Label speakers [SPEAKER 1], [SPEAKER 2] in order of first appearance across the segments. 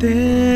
[SPEAKER 1] there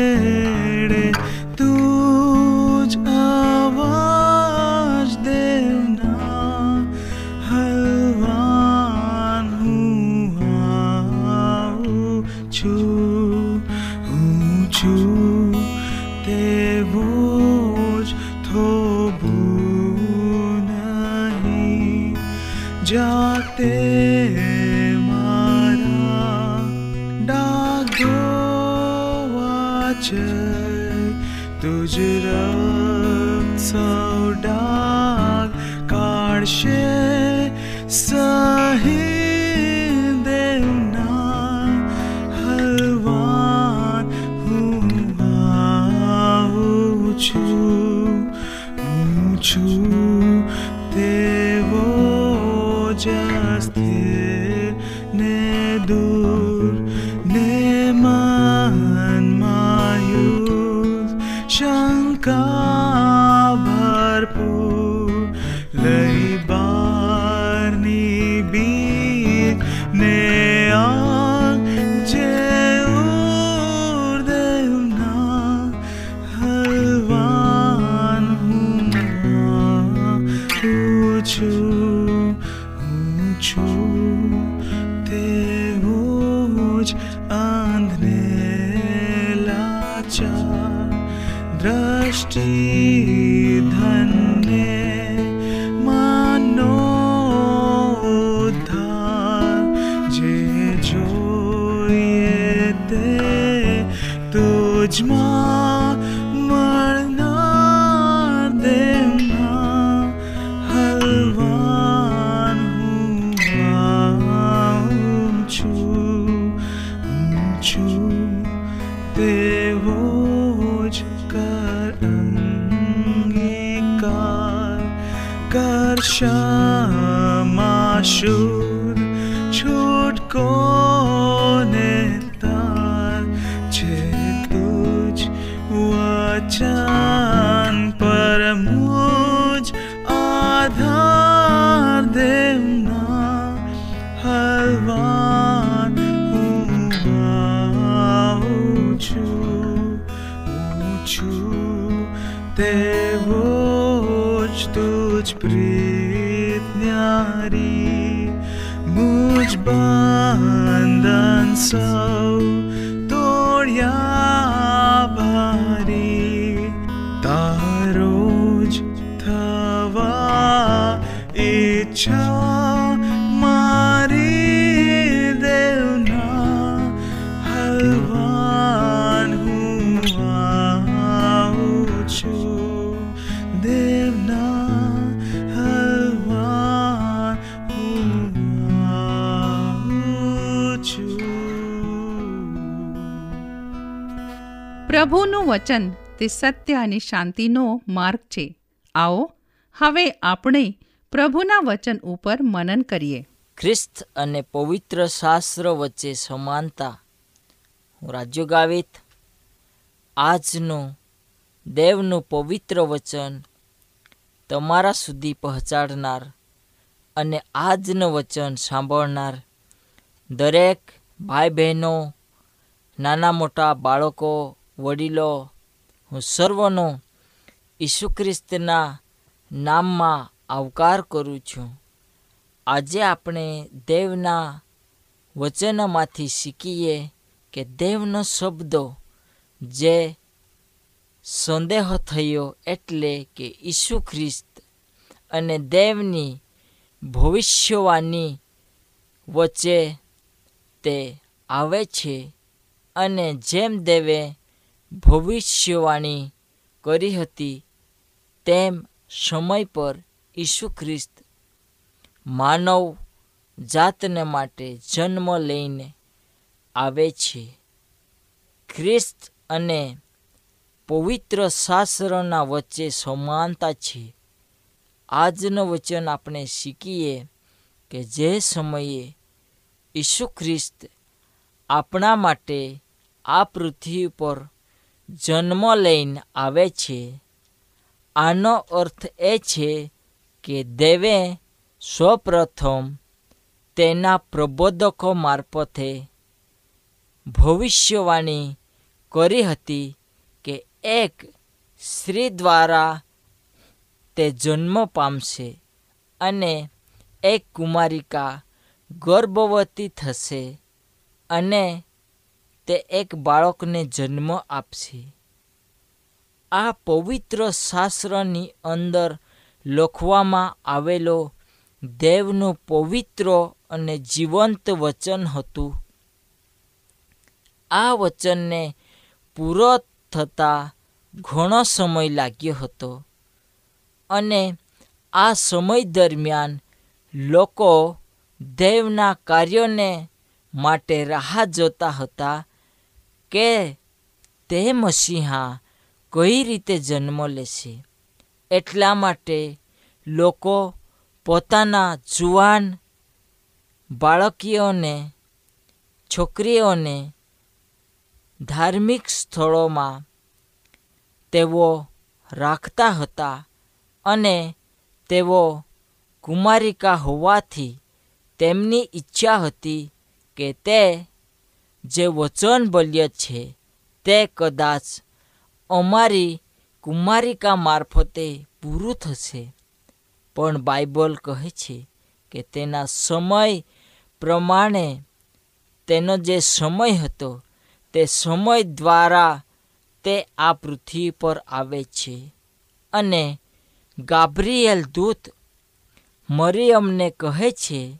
[SPEAKER 1] જ સ્થિર ને
[SPEAKER 2] પ્રભુનું વચન તે સત્ય અને શાંતિનો માર્ગ છે. આવો, હવે આપણે પ્રભુના વચન ઉપર મનન કરીએ.
[SPEAKER 3] ખ્રિસ્ત અને પવિત્ર શાસ્ત્ર વચ્ચે સમાનતા. હું રાજ્ય ગાવિત. આજનું દેવનું પવિત્ર વચન તમારા સુધી પહોંચાડનાર અને આજનું વચન સાંભળનાર દરેક ભાઈ બહેનો, નાના મોટા બાળકો વડીલો, હું સર્વનો ઈસુ ખ્રિસ્તના નામમાં આવકાર કરું છું. આજે આપણે દેવના વચનમાંથી શીખીએ કે દેવનો શબ્દો જે સંદેહ થયો એટલે કે ઈસુ ખ્રિસ્ત અને દેવની ભવિષ્યવાણી વચ્ચે તે આવે છે અને જેમ દેવે ભવિષ્યવાણી કરી હતી તેમ સમય પર ઈસુ ખ્રિસ્ત માનવ જાતને માટે જન્મ લઈને આવે છે. ખ્રિસ્ત અને પવિત્ર શાસ્ત્રના વચ્ચે સમાનતા છે. આજનું વચન આપણે શીખીએ કે જે સમયે ઈસુ ખ્રિસ્ત આપણા માટે આ પૃથ્વી પર જન્મ લઈને આવે છે. આનો અર્થ એ છે કે દેવે સૌપ્રથમ તેના પ્રબોધકો મારફતે ભવિષ્યવાણી કરી હતી કે એક સ્ત્રી દ્વારા તે જન્મ પામશે અને એક કુમારિકા ગર્ભવતી થશે અને તે એક બાળકને જન્મ આપશે. આ પવિત્ર શાસ્ત્રની અંદર લખવામાં આવેલો દેવનું પવિત્ર અને જીવંત વચન હતું આ વચનને પૂરો થતાં ઘણો સમય લાગ્યો હતો અને આ સમય દરમિયાન લોકો દેવના કાર્યોને માટે રાહ જોતા હતા કે તે મસીહા કઈ રીતે જન્મ લેશે? એટલા માટે લોકો પોતાના જુવાન બાળકીઓને, છોકરીઓને ધાર્મિક સ્થળોમાં તેઓ રાખતા હતા અને તેઓ કુમારિકા હોવાથી તેમની ઈચ્છા હતી કે તે જે વચન બોલ્ય છે, તે કદાચ અમારી કુમારિકા મારફતે પૂરું થશે. પણ બાઇબલ કહે છે કે તેના સમય પ્રમાણે તેનો જે સમય હતો, તે સમય દ્વારા તે આ પૃથ્વી પર આવે છે. અને ગાબ્રિયલ દૂત મરિયમને કહે છે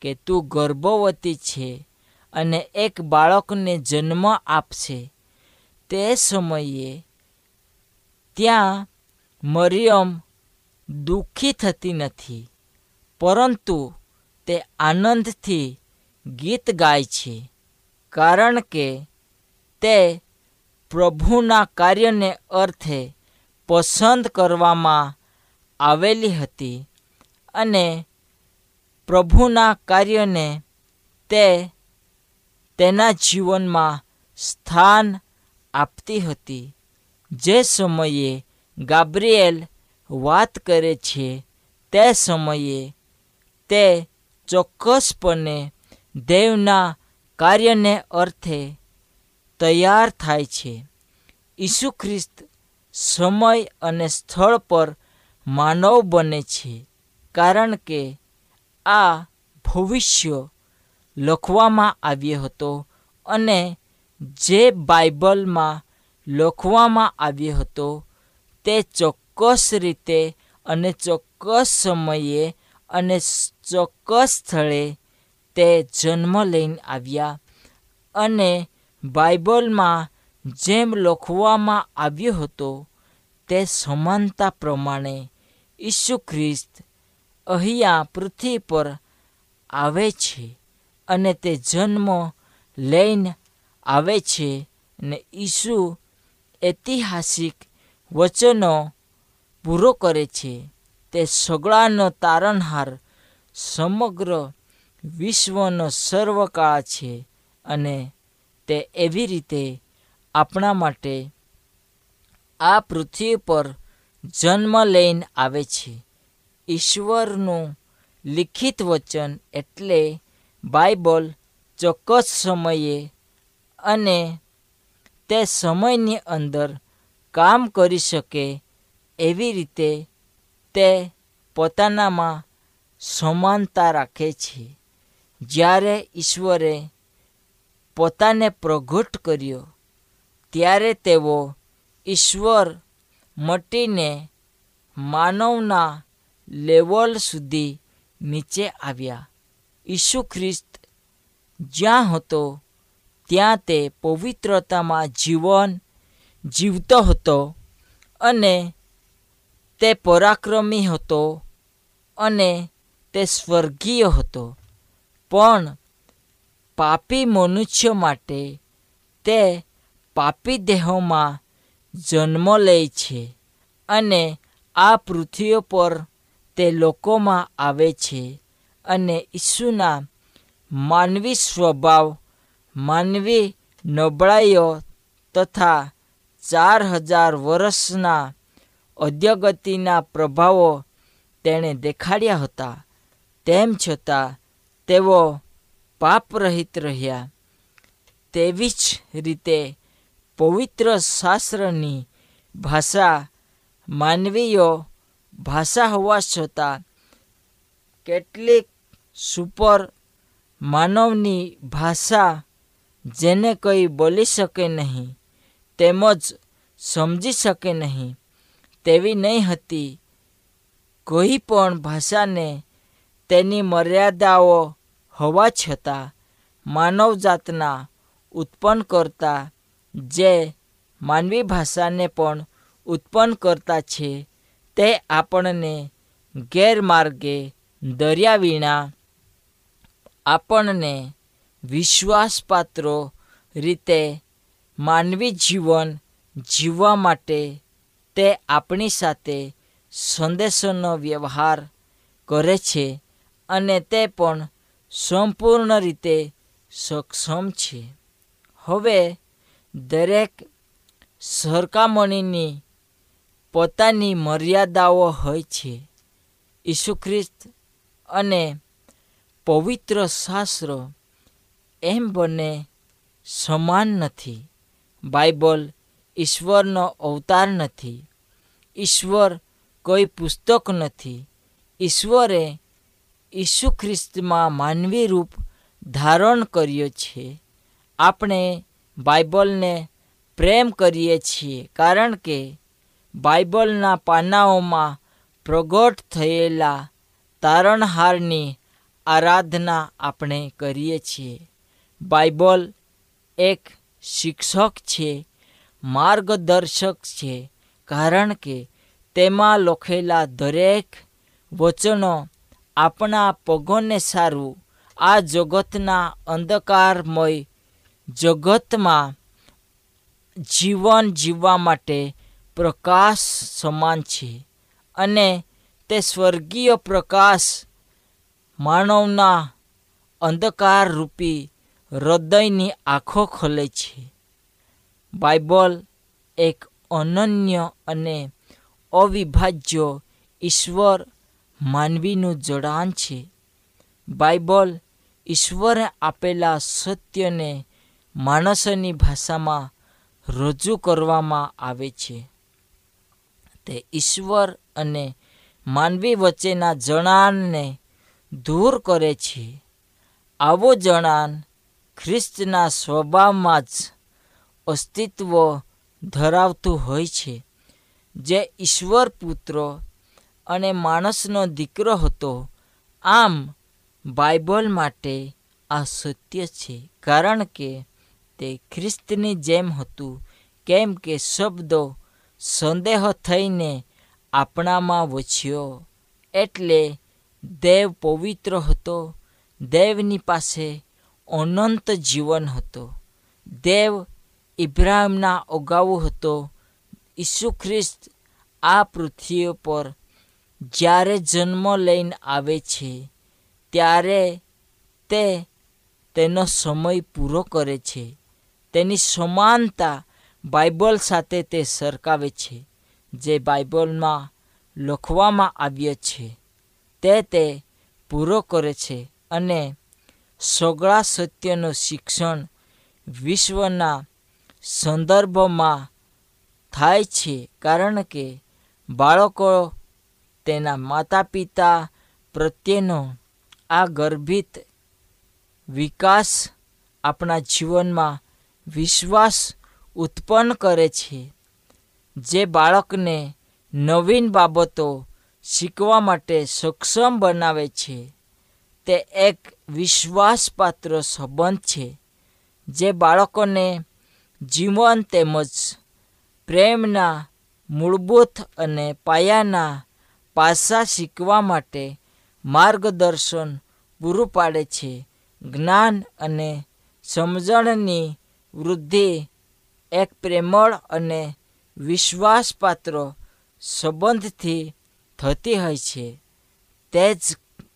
[SPEAKER 3] કે તું ગર્ભવતી છે અને એક બાળકને જન્મ આપશે. તે સમયે ત્યાં મરિયમ દુઃખી થતી નથી, પરંતુ તે આનંદથી ગીત ગાય છે, કારણ કે તે પ્રભુના કાર્યને અર્થે પસંદ કરવામાં આવેલી હતી અને પ્રભુના કાર્યને તે તેના જીવનમાં સ્થાન આપતી હતી. જે સમયે ગાબ્રિએલ વાત કરે છે, તે સમયે તે ચોક્કસપણે દેવના કાર્યને અર્થે તૈયાર થાય છે. ઈસુ ખ્રિસ્ત સમય અને સ્થળ પર માનવ બને છે, કારણ કે આ ભવિષ્ય લખવામાં આવ્યો હતો અને જે બાઇબલમાં લખવામાં આવ્યો હતો તે ચોક્કસ રીતે અને ચોક્કસ સમયે અને ચોક્કસ સ્થળે તે જન્મ લઈને આવ્યા. અને બાઇબલમાં જેમ લખવામાં આવ્યો હતો તે સમાનતા પ્રમાણે ઈસુ ખ્રિસ્ત અહીંયા પૃથ્વી પર આવે છે. અને તે જન્મ લઈને આવે છે ને ઈસુ ઐતિહાસિક વચનો પૂરો કરે છે. તે સગળાનો તારણહાર સમગ્ર વિશ્વનો સર્વકાળ છે અને તે એવી રીતે આપણા માટે આ પૃથ્વી પર જન્મ લઈને આવે છે. ઈશ્વરનું લિખિત વચન એટલે બાઇબલ ચોક્કસ સમયે અને તે સમયની અંદર કામ કરી શકે એવી રીતે તે પોતાનામાં સમાનતા રાખે છે. જ્યારે ઈશ્વરે પોતાને પ્રગટ કર્યો, ત્યારે તેઓ ઈશ્વર મટીને માનવના લેવલ સુધી નીચે આવ્યા. ઈસુ ખ્રિસ્ત જ્યાં હતો, ત્યાં તે પવિત્રતામાં જીવન જીવતો હતો અને તે પરાક્રમી હતો અને તે સ્વર્ગીય હતો. પણ પાપી મનુષ્ય માટે તે પાપી દેહોમાં જન્મ લે છે અને આ પૃથ્વીઓ પર તે લોકોમાં આવે છે. અને ઈસુના માનવી સ્વભાવ, માનવી નબળાઈઓ તથા ચાર હજાર વર્ષના અધ્યગતિના પ્રભાવો તેણે દેખાડ્યા હતા. તેમ છતાં તેઓ પાપરહિત રહ્યા. તેવી જ રીતે પવિત્ર શાસ્ત્રની ભાષા માનવીય ભાષા હોવા છતાં કેટલીક સુપર માનવની ભાષા જેને કંઈ બોલી શકે નહીં, તેમજ સમજી શકે નહીં, તેવી નહીં હતી. કોઈ પણ ભાષાને તેની મર્યાદાઓ હોવા છતાં માનવજાતના ઉત્પન્ન કરતા જે માનવી ભાષાને પણ ઉત્પન્ન કરતા છે, તે આપણને ગેરમાર્ગે દરિયા વિના આપણને વિશ્વાસપાત્રો રીતે માનવી જીવન જીવવા માટે તે આપણી સાથે સંદેશોનો વ્યવહાર કરે છે અને તે પણ સંપૂર્ણ રીતે સક્ષમ છે. હવે દરેક સરખામણીની પોતાની મર્યાદાઓ હોય છે. ઈસુ ખ્રિસ્ત અને પવિત્ર શાસ્ત્ર એમ બંને સમાન નથી. બાઇબલ ઈશ્વરનો અવતાર નથી. ઈશ્વર કોઈ પુસ્તક નથી. ઈશ્વરે ઈસુ ખ્રિસ્તમાં માનવી રૂપ ધારણ કર્યો છે. આપણે બાઇબલને પ્રેમ કરીએ છીએ કારણ કે બાઇબલના પાનાઓમાં પ્રગટ થયેલા તારણહારની આરાધના આપણે કરીએ છીએ. બાઇબલ એક શિક્ષક છે, માર્ગદર્શક છે, કારણ કે તેમાં લખેલા દરેક વચનો આપણા પગોને સારું, આ જગતના અંધકારમય જગતમાં જીવન જીવવા માટે પ્રકાશ સમાન છે અને તે સ્વર્ગીય પ્રકાશ માનવના અંધકારરૂપી હૃદયની આંખો ખોલે છે. બાઇબલ એક અનન્ય અને અવિભાજ્ય ઈશ્વર માનવીનું જોડાણ છે. બાઇબલ ઈશ્વરે આપેલા સત્યને માણસની ભાષામાં રજૂ કરવામાં આવે છે. તે ઈશ્વર અને માનવી વચ્ચેના જણાનને દૂર કરે છે. આવો જણાન ખ્રિસ્તના સ્વભાવમાં જ અસ્તિત્વ ધરાવતું હોય છે. જે ઈશ્વર પુત્ર અને માણસનો દીકરો હતો, આમ બાઇબલ માટે આ સત્ય છે. કારણ કે તે ખ્રિસ્તની જેમ હતું, કેમ કે શબ્દો સંદેહ થઈને આપણામાં વચ્યો. એટલે દેવ પવિત્ર હતો, દેવની પાસે અનંત જીવન હતો. દેવ ઇબ્રાહિમના અગાઉ હતો. ઈસુ ખ્રિસ્ત આ પૃથ્વી પર જ્યારે જન્મ લઈને આવે છે, ત્યારે તે તેનો સમય પૂરો કરે છે. તેની સમાનતા બાઇબલ સાથે તે સરકાવે છે, જે બાઇબલમાં લખવામાં આવ્યો છે. તે તે પૂરો કરે છે અને સગળા સત્યનું શિક્ષણ વિશ્વના સંદર્ભમાં થાય છે કારણ કે બાળકો તેના માતા પિતા પ્રત્યેનો આ ગર્ભિત વિકાસ આપણા જીવનમાં વિશ્વાસ ઉત્પન્ન કરે છે. જે બાળકને નવીન બાબતો શીખવા માટે સક્ષમ બનાવે છે. તે એક વિશ્વાસપાત્ર સંબંધ છે, જે બાળકોને જીવન તેમજ પ્રેમના મૂળભૂત અને પાયાના પાસા શીખવા માટે માર્ગદર્શન પૂરું પાડે છે. જ્ઞાન અને સમજણની વૃદ્ધિ એક પ્રેમળ અને વિશ્વાસપાત્ર સંબંધથી થતી હોય છે. તે જ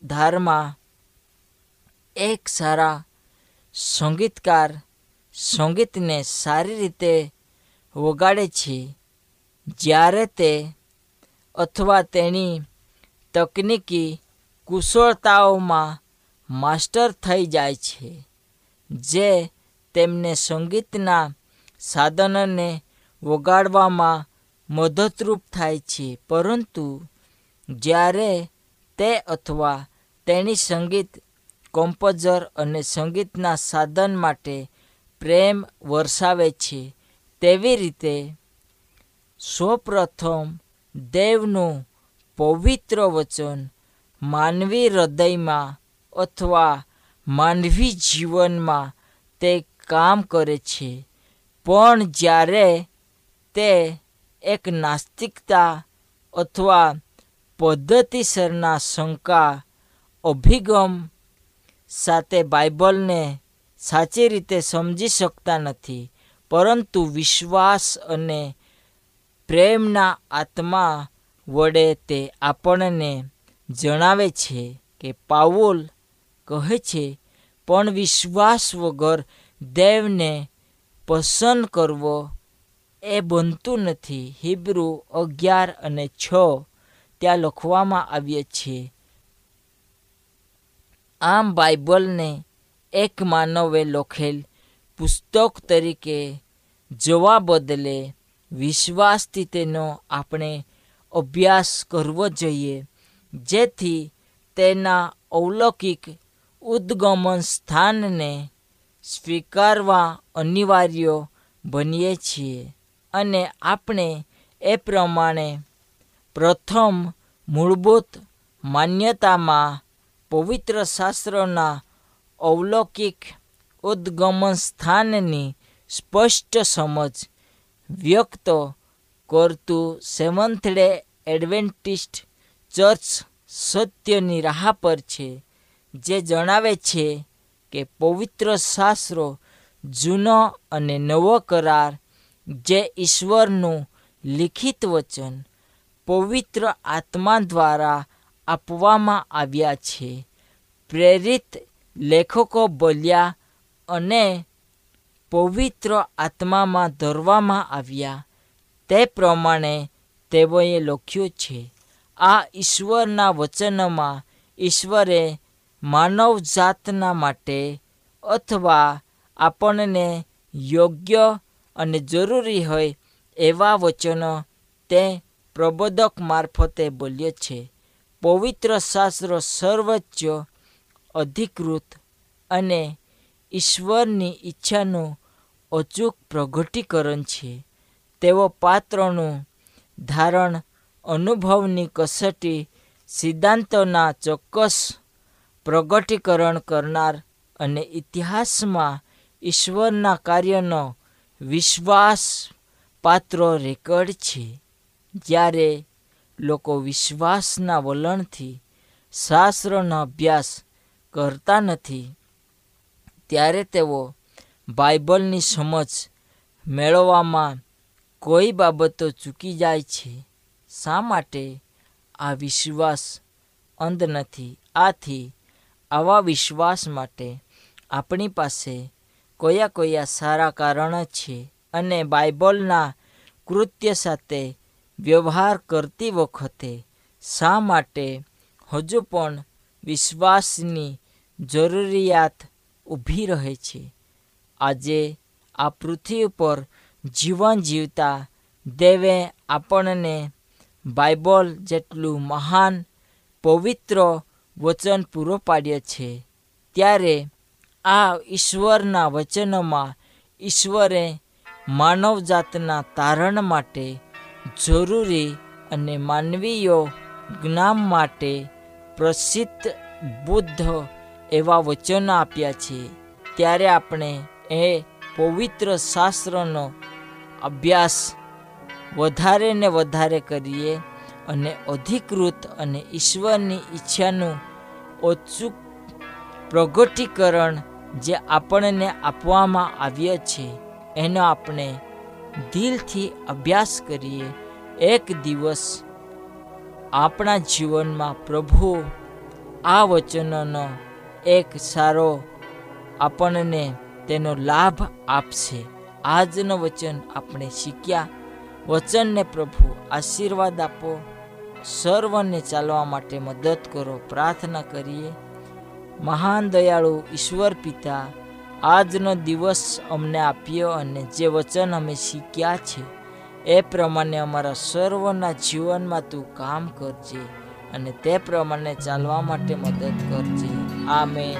[SPEAKER 3] ધારમાં એક સારા સંગીતકાર સંગીતને સારી રીતે વગાડે છે. જ્યારે તે અથવા તેની તકનીકી કુશળતાઓમાં માસ્ટર થઈ જાય છે, જે તેમને સંગીતના સાધનને વગાડવામાં મદદરૂપ થાય છે. પરંતુ જ્યારે તે અથવા તેણી સંગીત કોમ્પોઝર અને સંગીતના સાધન માટે પ્રેમ વરસાવે છે, તેવી રીતે સૌપ્રથમ દેવનું પવિત્ર વચન માનવી હૃદયમાં અથવા માનવી જીવનમાં તે કામ કરે છે. પણ જ્યારે તે એક નાસ્તિકતા અથવા પદ્ધતિસરના શંકા, અભિગમ સાથે બાઇબલને સાચી રીતે સમજી શકતા નથી, પરંતુ વિશ્વાસ અને પ્રેમના આત્મા વડે તે આપણને જણાવે છે કે પાઉલ કહે છે, પણ વિશ્વાસ વગર દેવને પસંદ કરવો એ બનતું નથી. હિબ્રુ અગિયાર અને છ. ત્યાં લખવામાં આવ્યા છે, આમ બાઇબલને એક માનવે લખેલ પુસ્તક તરીકે જોવા બદલે વિશ્વાસથી તેનો આપણે અભ્યાસ કરવો જોઈએ, જેથી તેના અવલૌકિક ઉદ્ગમન સ્થાનને સ્વીકારવા અનિવાર્ય બનીએ છીએ. અને આપણે એ પ્રમાણે પ્રથમ મૂળભૂત માન્યતામાં પવિત્ર શાસ્ત્રના અવલૌકિક ઉદ્ગમન સ્થાનની સ્પષ્ટ સમજ વ્યક્ત કરતું સેવન્થ એડવેન્ટિસ્ટ ચર્ચ સત્યની રાહ પર છે, જે જણાવે છે કે પવિત્ર શાસ્ત્રો જૂનો અને નવો કરાર, જે ઈશ્વરનું લિખિત વચન પવિત્ર આત્મા દ્વારા આપવામાં આવ્યા છે. પ્રેરિત લેખકો બોલ્યા અને પવિત્ર આત્મામાં ધરવામાં આવ્યા. તે પ્રમાણે તેઓએ લખ્યું છે, આ ઈશ્વરના વચનમાં ઈશ્વરે માનવજાતના માટે અથવા આપણને યોગ્ય અને જરૂરી હોય એવા વચનો તે પ્રબોધક મારફતે બોલ્યો છે, પવિત્ર શાસ્ત્રો સર્વોચ્ચ, અધિકૃત અને ઈશ્વરની ઈચ્છાનું અચૂક પ્રગટીકરણ છે. તેઓ પાત્રનું ધારણ, અનુભવની કસોટી, સિદ્ધાંતોના ચોક્કસ પ્રગટીકરણ કરનાર અને ઇતિહાસમાં ઈશ્વરના કાર્યનો વિશ્વાસ પાત્ર રેકર્ડ છે. જ્યારે લોકો વિશ્વાસના વલણથી શાસ્ત્રનો અભ્યાસ કરતા નથી, ત્યારે તેઓ બાઇબલની સમજ મેળવવામાં કોઈ બાબતો ચૂકી જાય છે. શા માટે આ વિશ્વાસ અંધ નથી? આથી આવા વિશ્વાસ માટે આપણી પાસે કયા કયા સારા કારણો છે અને બાઇબલના કૃત્ય સાથે વ્યવહાર કરતી વખતે શા માટે હજુ પણ વિશ્વાસની જરૂરિયાત ઊભી રહે છે? આજે આ પૃથ્વી પર જીવન જીવતા દેવે આપણને બાઇબલ જેટલું મહાન, પવિત્ર વચન પૂરો પાડ્યા છે, ત્યારે આ ઈશ્વરના વચનોમાં ઈશ્વરે માનવજાતના તારણ માટે જરૂરી અને માનવીય જ્ઞાન માટે પ્રસિદ્ધ બુદ્ધ એવા વચનો આપ્યા છે. ત્યારે આપણે એ પવિત્ર શાસ્ત્રનો અભ્યાસ વધારે ને વધારે કરીએ અને અધિકૃત અને ઈશ્વરની ઈચ્છાનું ઓછું પ્રગટીકરણ જે આપણને આપવામાં આવ્યા છે, એનો આપણે દિલથી અભ્યાસ કરીએ. એક દિવસ આપણા જીવનમાં પ્રભુ, આ વચનનો એક સારો આપણને તેનો લાભ આપશે. આજનું વચન આપણે શીખ્યા. વચનને પ્રભુ આશીર્વાદ આપો. સર્વને ચાલવા માટે મદદ કરો. પ્રાર્થના કરીએ. મહાન દયાળુ ઈશ્વર પિતા આજનો દિવસ અમને આપ્યો અને જે વચન અમે શીખ્યા છે, એ પ્રમાણે અમારા સર્વના જીવનમાં તું કામ કરજે અને તે પ્રમાણે ચાલવા માટે મદદ કરજે. આમેન.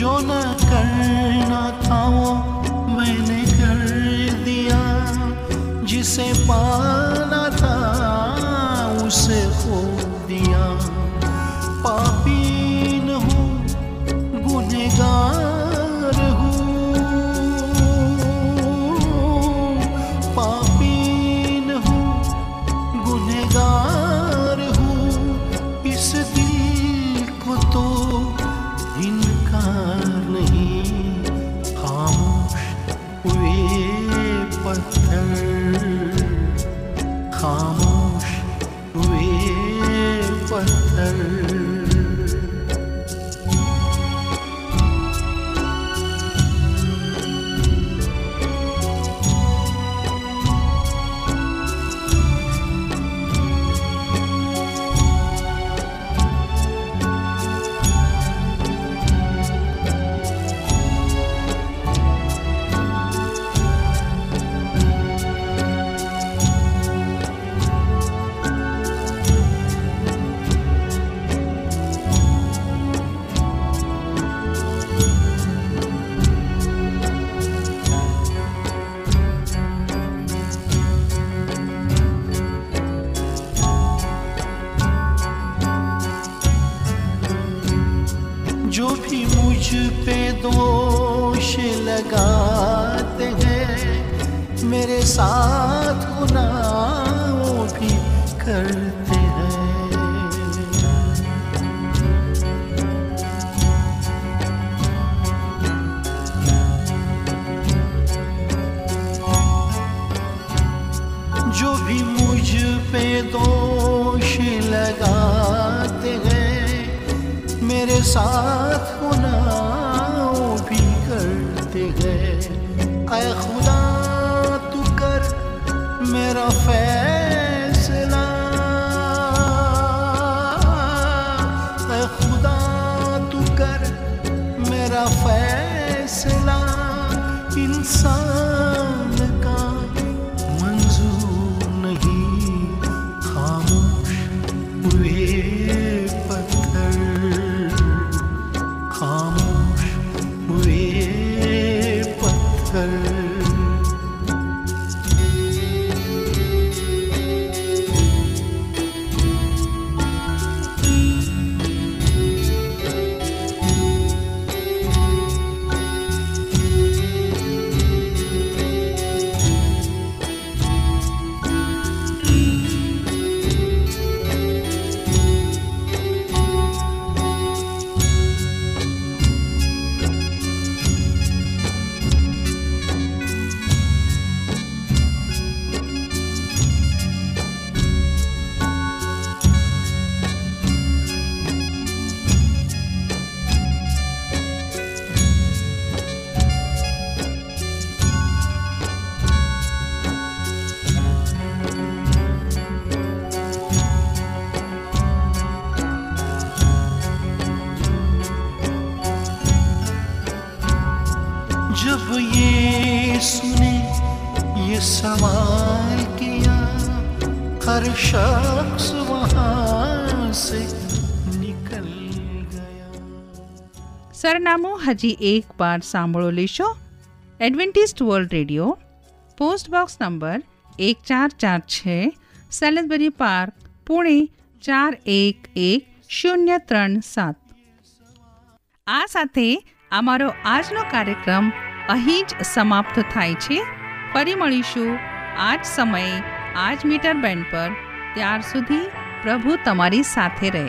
[SPEAKER 4] जो न करना था वो मैंने कर दिया जिसे पाना दोष लगाते हैं। मेरे साथ गुनाहों भी करते हैं। ऐ खुदा तू कर मेरा फैसला हर शख्स वहां से निकल गया
[SPEAKER 2] સરનામું હજી એક વાર સાંભળો લેશો Adventist world radio post box number એક ચાર ચાર છે સેલેસબરી પાર્ક પુણે ચાર એક એક શૂન્ય ત્રણ સાત આ સાથે અમારો આજનો કાર્યક્રમ અહીં જ સમાપ્ત થાય છે ફરી મળીશું આ જ સમયે આ જ મીટર બેન્ડ પર ત્યાર સુધી પ્રભુ તમારી સાથે રહે.